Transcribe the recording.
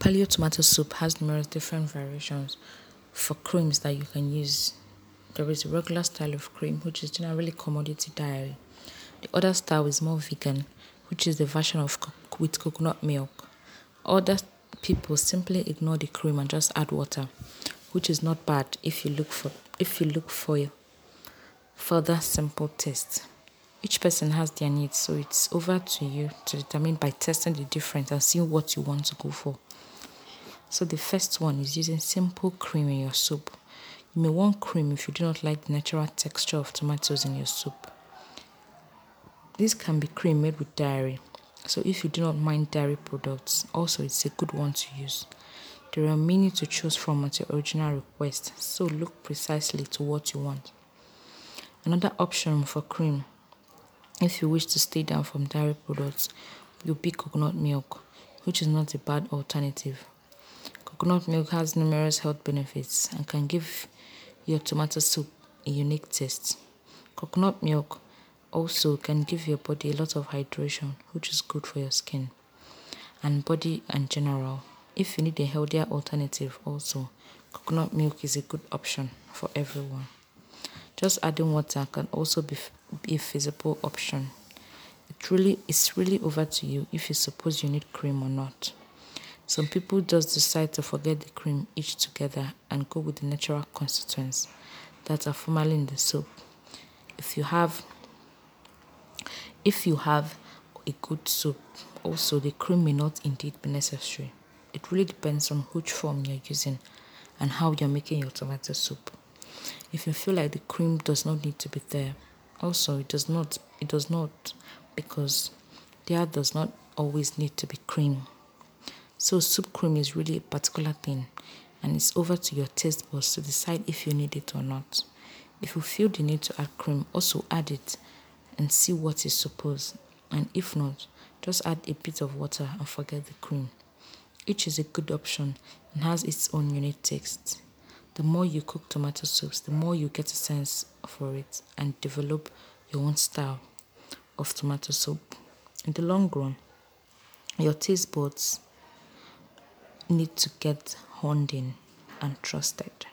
Paleo tomato soup has numerous different variations for creams that you can use. There is a regular style of cream, which is generally commodity dairy. The other style is more vegan, which is the version of co- with coconut milk. Other people simply ignore the cream and just add water, which is not bad if you look for if you look for a further simple taste. Each person has their needs, so it's over to you to determine by testing the difference and seeing what you want to go for. So the first one is using simple cream in your soup. You may want cream if you do not like the natural texture of tomatoes in your soup. This can be cream made with dairy. So if you do not mind dairy products, also it's a good one to use. There are many to choose from at your original request, so look precisely to what you want. Another option for cream, if you wish to stay down from dairy products, will be coconut milk, which is not a bad alternative. Coconut milk has numerous health benefits and can give your tomato soup a unique taste. Coconut milk also can give your body a lot of hydration, which is good for your skin and body in general. If you need a healthier alternative, also, coconut milk is a good option for everyone. Just adding water can also be, be a feasible option. It really it's really over to you if you suppose you need cream or not. Some people just decide to forget the cream each together and go with the natural constituents that are formerly in the soup. If you have if you have a good soup, also the cream may not indeed be necessary. It really depends on which form you're using and how you're making your tomato soup. If you feel like the cream does not need to be there, also it does not it does not because there does not always need to be cream. So soup cream is really a particular thing and it's over to your taste buds to decide if you need it or not. If you feel the need to add cream, also add it and see what is supposed. And if not, just add a bit of water and forget the cream. Each is a good option and has its own unique taste. The more you cook tomato soups, the more you get a sense for it and develop your own style of tomato soup. In the long run, your taste buds need to get honed in and trusted.